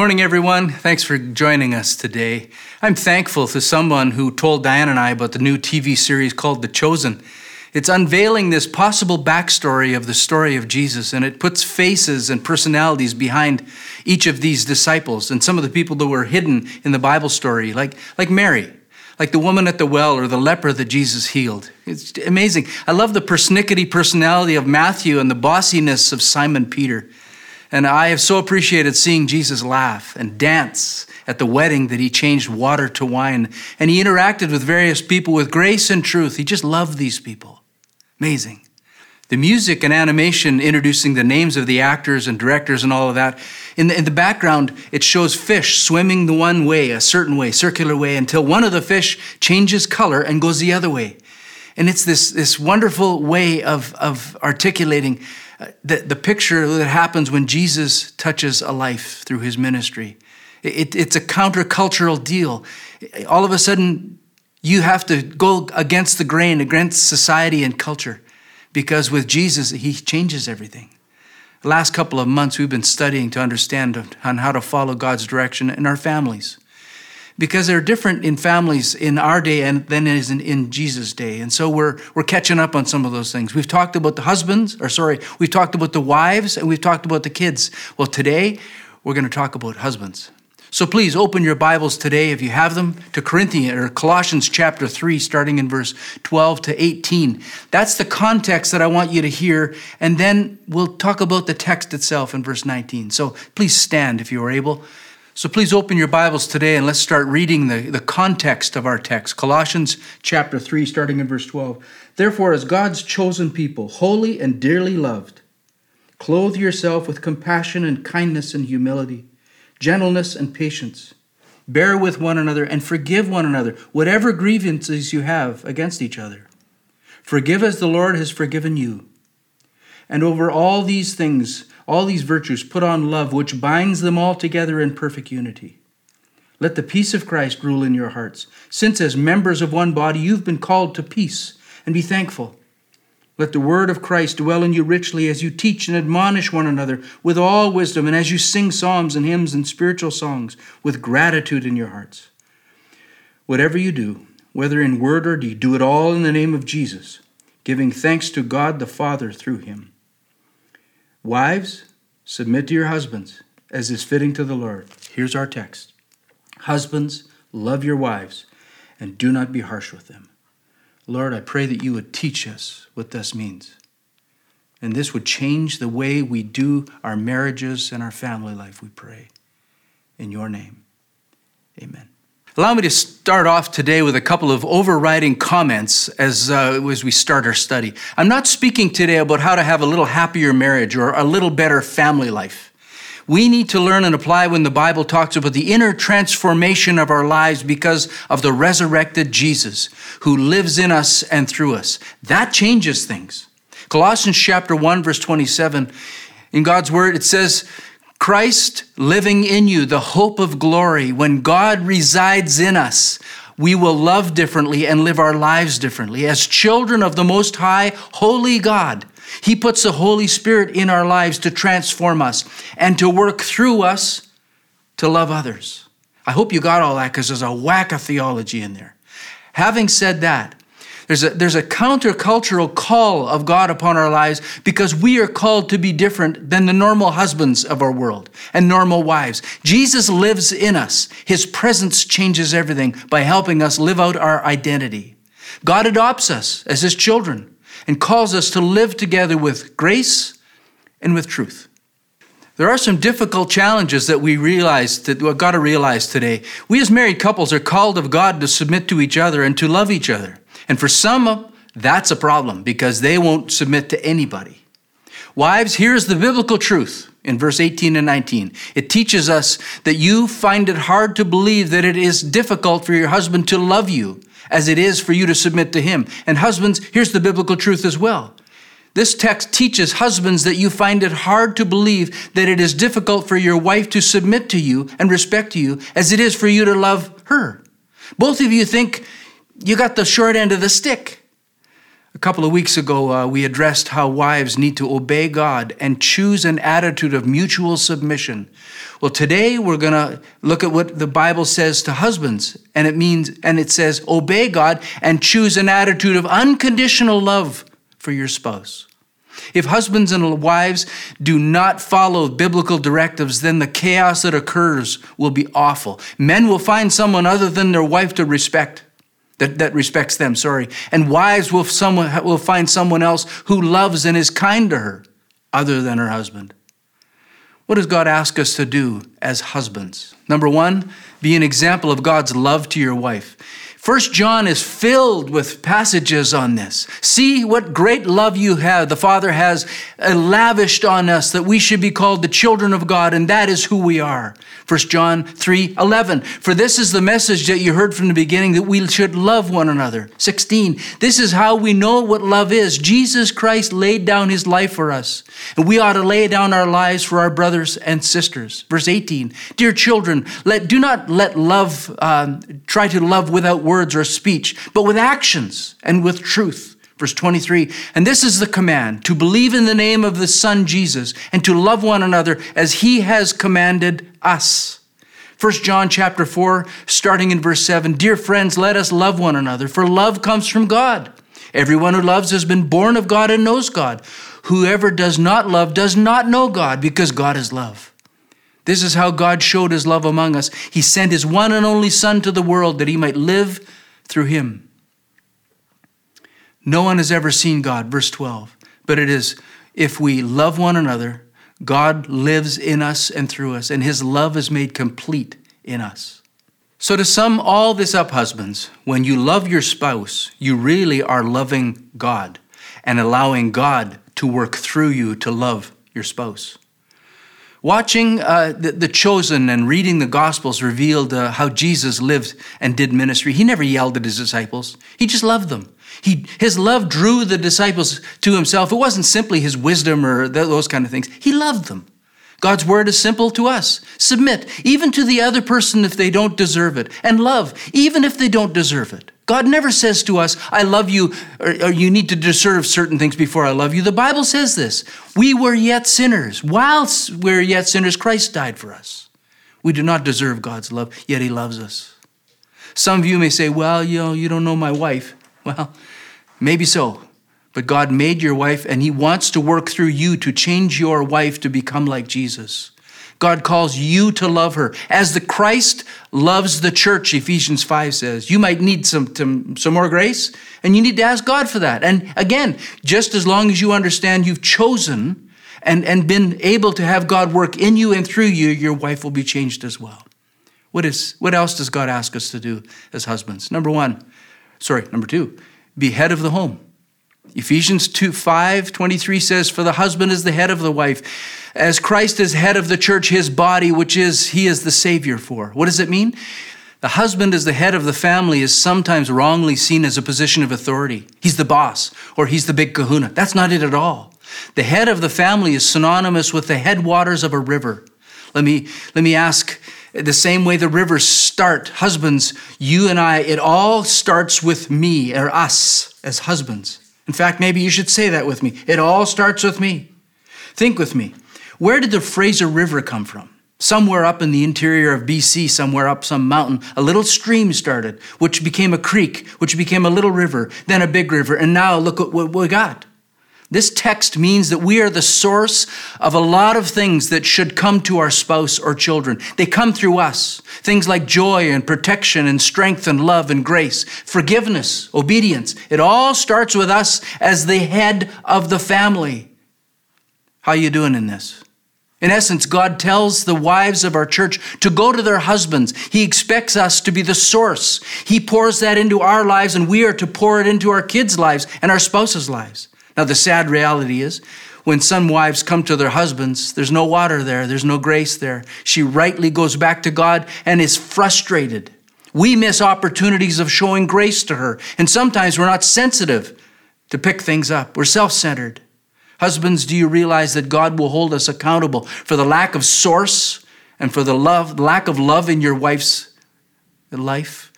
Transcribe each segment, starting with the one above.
Morning, everyone. Thanks for joining us today. I'm thankful to someone who told Diane and I about the new TV series called The Chosen. It's unveiling this possible backstory of the story of Jesus, and it puts faces and personalities behind each of these disciples and some of the people that were hidden in the Bible story, like, like Mary, like the woman at the well or the leper that Jesus healed. It's amazing. I love the persnickety personality of Matthew and the bossiness of Simon Peter. And I have so appreciated seeing Jesus laugh and dance at the wedding that he changed water to wine. And he interacted with various people with grace and truth. He just loved these people. Amazing. The music and animation introducing the names of the actors and directors and all of that. In the, in the background, it shows fish swimming the one way, a certain way, circular way, until one of the fish changes color and goes the other way. And it's this, this wonderful way of, of articulating the, the picture that happens when Jesus touches a life through his ministry. It, it's a countercultural deal. All of a sudden, you have to go against the grain, against society and culture, because with Jesus, he changes everything. The last couple of months, we've been studying to understand on how to follow God's direction in our families because they're different in families in our day and than is in, in Jesus' day. And so we're, we're catching up on some of those things. We've talked about the husbands, or sorry, we've talked about the wives, and we've talked about the kids. Well, today we're going to talk about husbands. So please open your Bibles today, if you have them, to Corinthians or Colossians chapter 3, starting in verse 12 to 18. That's the context that I want you to hear, and then we'll talk about the text itself in verse 19. So please stand if you are able. So please open your Bibles today and let's start reading the, the context of our text. Colossians chapter 3, starting in verse 12. Therefore, as God's chosen people, holy and dearly loved, clothe yourself with compassion and kindness and humility, gentleness and patience. Bear with one another and forgive one another, whatever grievances you have against each other. Forgive as the Lord has forgiven you. And over all these things, all these virtues, put on love, which binds them all together in perfect unity. Let the peace of Christ rule in your hearts, since as members of one body you've been called to peace, and be thankful. Let the word of Christ dwell in you richly as you teach and admonish one another with all wisdom, and as you sing psalms and hymns and spiritual songs with gratitude in your hearts. Whatever you do, whether in word or deed, do it all in the name of Jesus, giving thanks to God the Father through him. Wives, submit to your husbands as is fitting to the Lord. Here's our text Husbands, love your wives and do not be harsh with them. Lord, I pray that you would teach us what this means. And this would change the way we do our marriages and our family life, we pray. In your name, amen. Allow me to start off today with a couple of overriding comments as, uh, as we start our study. I'm not speaking today about how to have a little happier marriage or a little better family life. We need to learn and apply when the Bible talks about the inner transformation of our lives because of the resurrected Jesus who lives in us and through us. That changes things. Colossians chapter 1 verse 27 in God's word it says Christ living in you, the hope of glory. When God resides in us, we will love differently and live our lives differently. As children of the Most High, Holy God, He puts the Holy Spirit in our lives to transform us and to work through us to love others. I hope you got all that because there's a whack of theology in there. Having said that, there's a, there's a countercultural call of God upon our lives because we are called to be different than the normal husbands of our world and normal wives. Jesus lives in us. His presence changes everything by helping us live out our identity. God adopts us as his children and calls us to live together with grace and with truth. There are some difficult challenges that we realize that we've got to realize today. We as married couples are called of God to submit to each other and to love each other. And for some, that's a problem because they won't submit to anybody. Wives, here's the biblical truth in verse 18 and 19. It teaches us that you find it hard to believe that it is difficult for your husband to love you as it is for you to submit to him. And husbands, here's the biblical truth as well. This text teaches husbands that you find it hard to believe that it is difficult for your wife to submit to you and respect you as it is for you to love her. Both of you think you got the short end of the stick. A couple of weeks ago, uh, we addressed how wives need to obey God and choose an attitude of mutual submission. Well, today we're going to look at what the Bible says to husbands, and it means, and it says, obey God and choose an attitude of unconditional love for your spouse. If husbands and wives do not follow biblical directives, then the chaos that occurs will be awful. Men will find someone other than their wife to respect that, that respects them, sorry. And wives will, someone, will find someone else who loves and is kind to her other than her husband. What does God ask us to do as husbands? Number one, be an example of God's love to your wife. First John is filled with passages on this. See what great love you have, the Father has lavished on us that we should be called the children of God, and that is who we are. First John 3 11. For this is the message that you heard from the beginning that we should love one another. 16. This is how we know what love is. Jesus Christ laid down his life for us, and we ought to lay down our lives for our brothers and sisters. Verse 18. Dear children, let, do not let love, um, try to love without words or speech, but with actions and with truth. Verse 23, and this is the command to believe in the name of the Son Jesus and to love one another as he has commanded us. 1 John chapter 4, starting in verse 7, Dear friends, let us love one another, for love comes from God. Everyone who loves has been born of God and knows God. Whoever does not love does not know God, because God is love. This is how God showed his love among us. He sent his one and only Son to the world that he might live through him. No one has ever seen God, verse 12. But it is if we love one another, God lives in us and through us, and his love is made complete in us. So, to sum all this up, husbands, when you love your spouse, you really are loving God and allowing God to work through you to love your spouse. Watching uh, the, the, Chosen and reading the Gospels revealed uh, how Jesus lived and did ministry. He never yelled at his disciples, he just loved them. He, his love drew the disciples to himself. It wasn't simply his wisdom or those kind of things, he loved them. God's word is simple to us. Submit, even to the other person if they don't deserve it, and love, even if they don't deserve it. God never says to us, I love you, or, or, you need to deserve certain things before I love you. The Bible says this We were yet sinners. Whilst we are yet sinners, Christ died for us. We do not deserve God's love, yet He loves us. Some of you may say, Well, you know, you don't know my wife. Well, maybe so. But God made your wife, and He wants to work through you to change your wife to become like Jesus. God calls you to love her as the Christ loves the church, Ephesians 5 says. You might need some, some, more grace, and you need to ask God for that. And again, just as long as you understand you've chosen and, and been able to have God work in you and through you, your wife will be changed as well. What, is, what else does God ask us to do as husbands? Number one, sorry, number two, be head of the home. Ephesians 2 5 23 says, For the husband is the head of the wife, as Christ is head of the church, his body, which is he is the Savior for. What does it mean? The husband as the head of the family is sometimes wrongly seen as a position of authority. He's the boss or he's the big kahuna. That's not it at all. The head of the family is synonymous with the headwaters of a river. Let me, let me ask the same way the rivers start, husbands, you and I, it all starts with me or us as husbands. In fact, maybe you should say that with me. It all starts with me. Think with me. Where did the Fraser River come from? Somewhere up in the interior of BC, somewhere up some mountain, a little stream started, which became a creek, which became a little river, then a big river, and now look at what we got. This text means that we are the source of a lot of things that should come to our spouse or children. They come through us. Things like joy and protection and strength and love and grace, forgiveness, obedience. It all starts with us as the head of the family. How are you doing in this? In essence, God tells the wives of our church to go to their husbands. He expects us to be the source. He pours that into our lives, and we are to pour it into our kids' lives and our spouses' lives. Now, the sad reality is when some wives come to their husbands, there's no water there, there's no grace there. She rightly goes back to God and is frustrated. We miss opportunities of showing grace to her, and sometimes we're not sensitive to pick things up. We're self centered. Husbands, do you realize that God will hold us accountable for the lack of source and for the love, lack of love in your wife's life?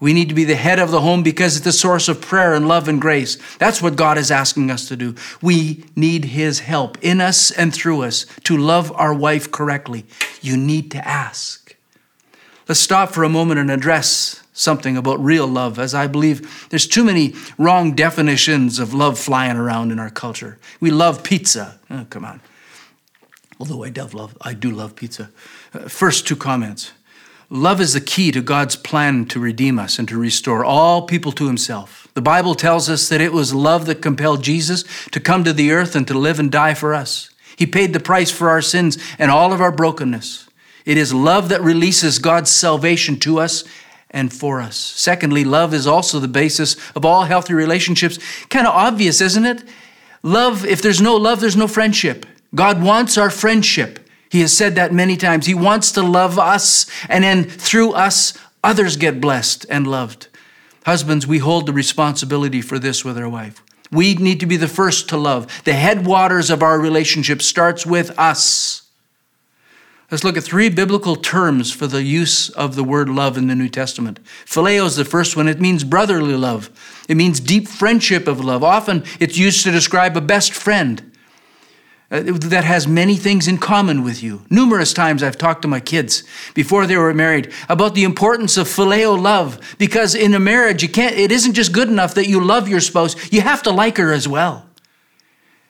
We need to be the head of the home because it's the source of prayer and love and grace. That's what God is asking us to do. We need His help in us and through us to love our wife correctly. You need to ask. Let's stop for a moment and address something about real love, as I believe there's too many wrong definitions of love flying around in our culture. We love pizza. Oh, come on. Although I do love, I do love pizza. Uh, first two comments. Love is the key to God's plan to redeem us and to restore all people to himself. The Bible tells us that it was love that compelled Jesus to come to the earth and to live and die for us. He paid the price for our sins and all of our brokenness. It is love that releases God's salvation to us and for us. Secondly, love is also the basis of all healthy relationships. Kind of obvious, isn't it? Love, if there's no love, there's no friendship. God wants our friendship. He has said that many times. He wants to love us, and then through us, others get blessed and loved. Husbands, we hold the responsibility for this with our wife. We need to be the first to love. The headwaters of our relationship starts with us. Let's look at three biblical terms for the use of the word love in the New Testament. Phileo is the first one. It means brotherly love. It means deep friendship of love. Often it's used to describe a best friend. Uh, that has many things in common with you. Numerous times I've talked to my kids before they were married about the importance of phileo love because in a marriage you can't it isn't just good enough that you love your spouse, you have to like her as well.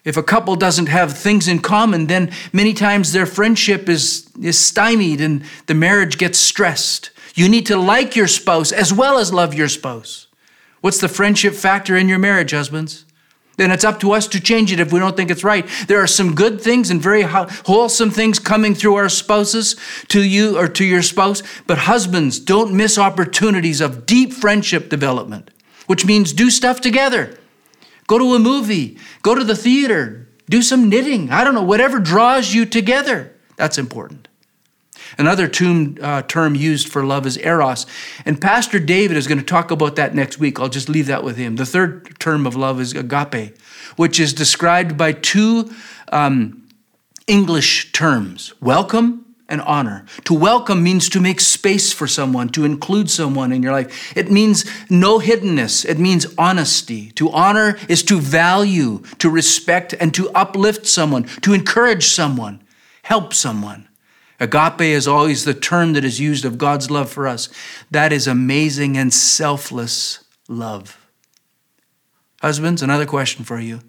If a couple doesn't have things in common, then many times their friendship is, is stymied and the marriage gets stressed. You need to like your spouse as well as love your spouse. What's the friendship factor in your marriage, husbands? Then it's up to us to change it if we don't think it's right. There are some good things and very wholesome things coming through our spouses to you or to your spouse, but husbands, don't miss opportunities of deep friendship development, which means do stuff together. Go to a movie, go to the theater, do some knitting. I don't know, whatever draws you together. That's important. Another term, uh, term used for love is eros. And Pastor David is going to talk about that next week. I'll just leave that with him. The third term of love is agape, which is described by two um, English terms welcome and honor. To welcome means to make space for someone, to include someone in your life. It means no hiddenness, it means honesty. To honor is to value, to respect, and to uplift someone, to encourage someone, help someone. Agape is always the term that is used of God's love for us. That is amazing and selfless love. Husbands, another question for you.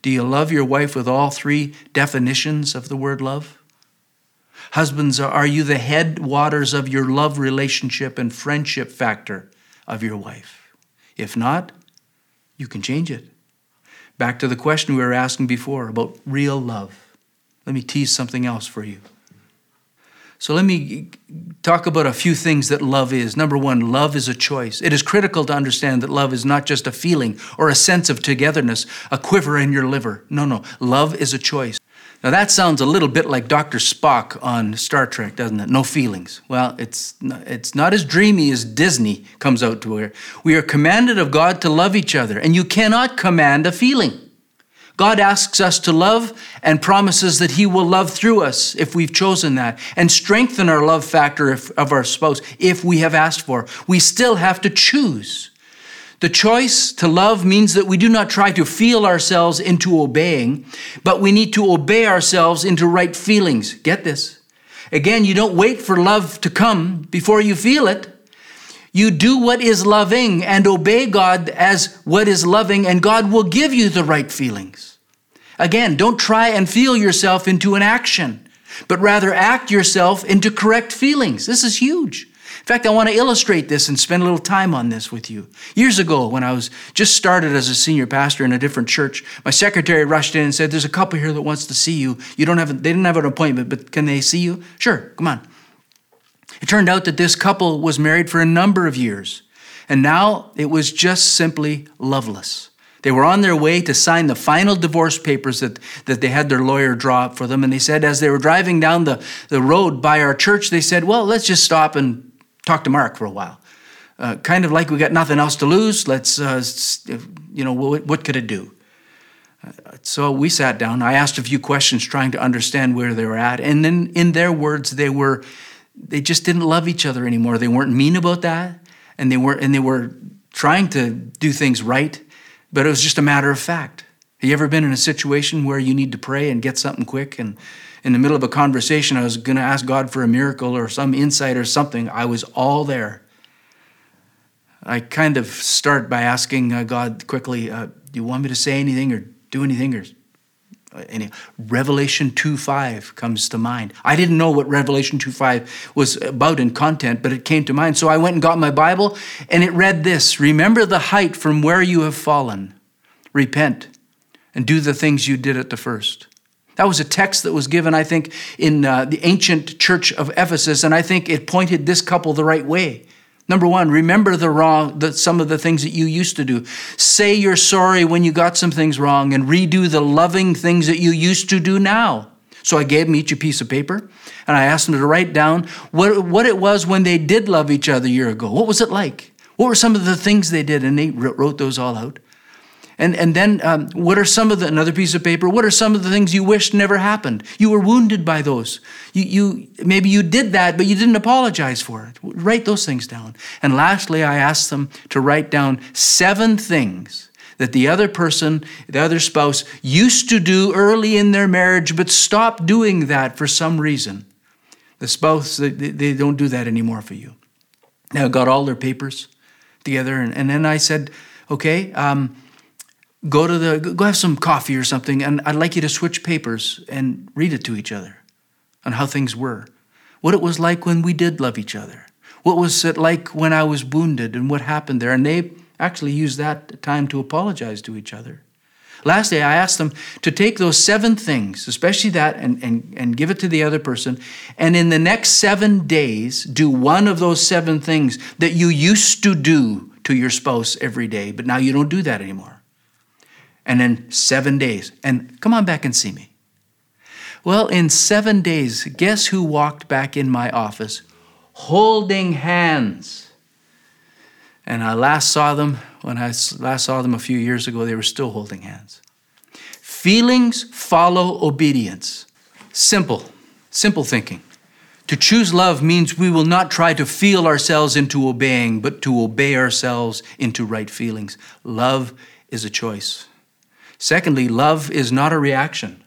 Do you love your wife with all three definitions of the word love? Husbands, are you the headwaters of your love relationship and friendship factor of your wife? If not, you can change it. Back to the question we were asking before about real love. Let me tease something else for you. So let me talk about a few things that love is. Number one, love is a choice. It is critical to understand that love is not just a feeling or a sense of togetherness, a quiver in your liver. No, no. Love is a choice. Now that sounds a little bit like Dr. Spock on Star Trek, doesn't it? No feelings. Well, it's not, it's not as dreamy as Disney comes out to where we are commanded of God to love each other, and you cannot command a feeling. God asks us to love and promises that He will love through us if we've chosen that and strengthen our love factor of our spouse if we have asked for. We still have to choose. The choice to love means that we do not try to feel ourselves into obeying, but we need to obey ourselves into right feelings. Get this. Again, you don't wait for love to come before you feel it. You do what is loving and obey God as what is loving, and God will give you the right feelings. Again, don't try and feel yourself into an action, but rather act yourself into correct feelings. This is huge. In fact, I want to illustrate this and spend a little time on this with you. Years ago, when I was just started as a senior pastor in a different church, my secretary rushed in and said, There's a couple here that wants to see you. You don't have they didn't have an appointment, but can they see you? Sure, come on. It turned out that this couple was married for a number of years, and now it was just simply loveless. They were on their way to sign the final divorce papers that, that they had their lawyer draw up for them. And they said, as they were driving down the, the road by our church, they said, Well, let's just stop and talk to Mark for a while. Uh, kind of like we got nothing else to lose. Let's, uh, you know, what, what could it do? Uh, so we sat down. I asked a few questions trying to understand where they were at. And then, in their words, they were they just didn't love each other anymore. They weren't mean about that. and they were and they were trying to do things right, but it was just a matter of fact. Have you ever been in a situation where you need to pray and get something quick and in the middle of a conversation I was going to ask God for a miracle or some insight or something, I was all there. I kind of start by asking uh, God quickly, uh, do you want me to say anything or do anything or any revelation 2.5 comes to mind. I didn't know what revelation 2.5 was about in content but it came to mind. So i went and got my bible and it read this remember the height from where you have fallen. Repent and do the things you did at the first. That was a text that was given i think in uh, the ancient church of ephesus and i think it pointed this couple the right way Number one, remember the wrong, the, some of the things that you used to do. Say you're sorry when you got some things wrong and redo the loving things that you used to do now. So I gave them each a piece of paper and I asked them to write down what, what it was when they did love each other a year ago. What was it like? What were some of the things they did? And they wrote those all out. And, and then, um, what are some of the, another piece of paper, what are some of the things you wished never happened? You were wounded by those. You, you, maybe you did that, but you didn't apologize for it. Write those things down. And lastly, I asked them to write down seven things that the other person, the other spouse, used to do early in their marriage, but stopped doing that for some reason. The spouse, they, they don't do that anymore for you. Now, I got all their papers together, and, and then I said, okay, um, go to the go have some coffee or something and i'd like you to switch papers and read it to each other on how things were. What it was like when we did love each other. What was it like when i was wounded and what happened there. And they actually used that time to apologize to each other. Lastly i asked them to take those seven things especially that and, and, and give it to the other person and in the next seven days do one of those seven things that you used to do to your spouse every day but now you don't do that anymore and then seven days. And come on back and see me. Well, in seven days, guess who walked back in my office holding hands? And I last saw them, when I last saw them a few years ago, they were still holding hands. Feelings follow obedience. Simple, simple thinking. To choose love means we will not try to feel ourselves into obeying, but to obey ourselves into right feelings. Love is a choice. Secondly, love is not a reaction.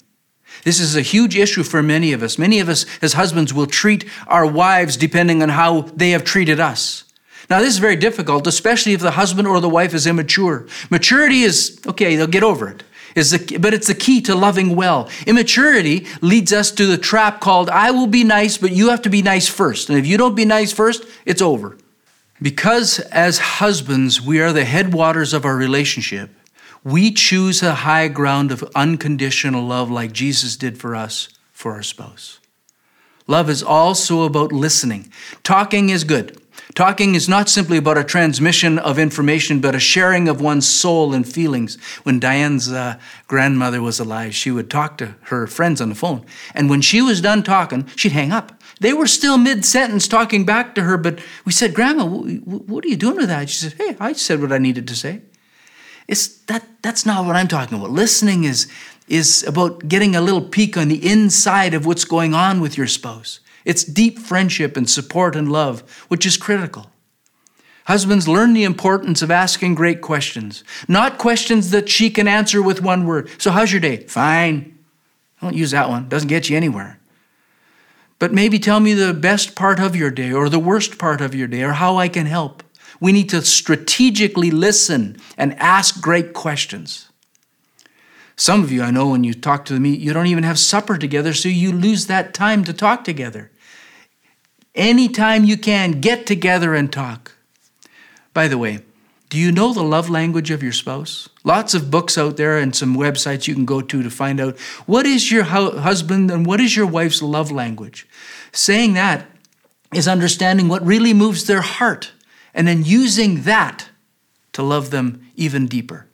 This is a huge issue for many of us. Many of us, as husbands, will treat our wives depending on how they have treated us. Now, this is very difficult, especially if the husband or the wife is immature. Maturity is, okay, they'll get over it. Is the, but it's the key to loving well. Immaturity leads us to the trap called, I will be nice, but you have to be nice first. And if you don't be nice first, it's over. Because as husbands, we are the headwaters of our relationship, we choose a high ground of unconditional love like Jesus did for us for our spouse. Love is also about listening. Talking is good. Talking is not simply about a transmission of information, but a sharing of one's soul and feelings. When Diane's uh, grandmother was alive, she would talk to her friends on the phone. And when she was done talking, she'd hang up. They were still mid sentence talking back to her, but we said, Grandma, what are you doing with that? She said, Hey, I said what I needed to say. It's that that's not what I'm talking about. Listening is is about getting a little peek on the inside of what's going on with your spouse. It's deep friendship and support and love, which is critical. Husbands, learn the importance of asking great questions, not questions that she can answer with one word. So, how's your day? Fine. Don't use that one, doesn't get you anywhere. But maybe tell me the best part of your day or the worst part of your day or how I can help. We need to strategically listen and ask great questions. Some of you, I know, when you talk to me, you don't even have supper together, so you lose that time to talk together. Anytime you can, get together and talk. By the way, do you know the love language of your spouse? Lots of books out there and some websites you can go to to find out what is your husband and what is your wife's love language. Saying that is understanding what really moves their heart and then using that to love them even deeper.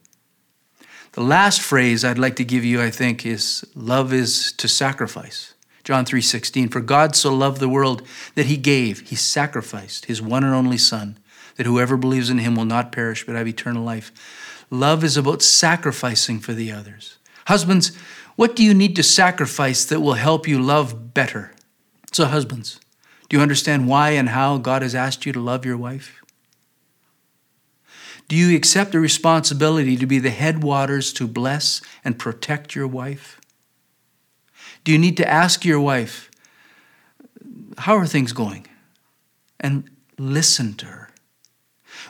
The last phrase I'd like to give you, I think, is love is to sacrifice. John 3:16 For God so loved the world that he gave, he sacrificed his one and only son that whoever believes in him will not perish but have eternal life. Love is about sacrificing for the others. Husbands, what do you need to sacrifice that will help you love better? So husbands, do you understand why and how God has asked you to love your wife? Do you accept the responsibility to be the headwaters to bless and protect your wife? Do you need to ask your wife, How are things going? and listen to her?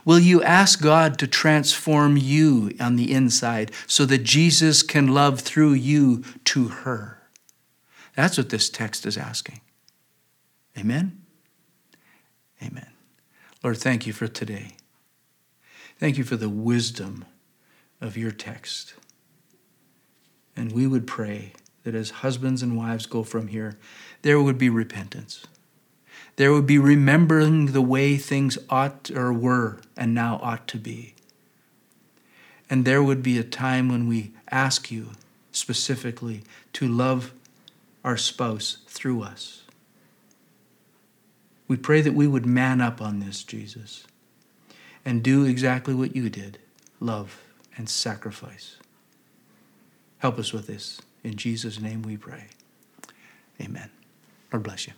Will you ask God to transform you on the inside so that Jesus can love through you to her? That's what this text is asking. Amen? Amen. Lord, thank you for today. Thank you for the wisdom of your text. And we would pray that as husbands and wives go from here, there would be repentance. There would be remembering the way things ought or were and now ought to be. And there would be a time when we ask you specifically to love our spouse through us. We pray that we would man up on this, Jesus, and do exactly what you did love and sacrifice. Help us with this. In Jesus' name we pray. Amen. Lord bless you.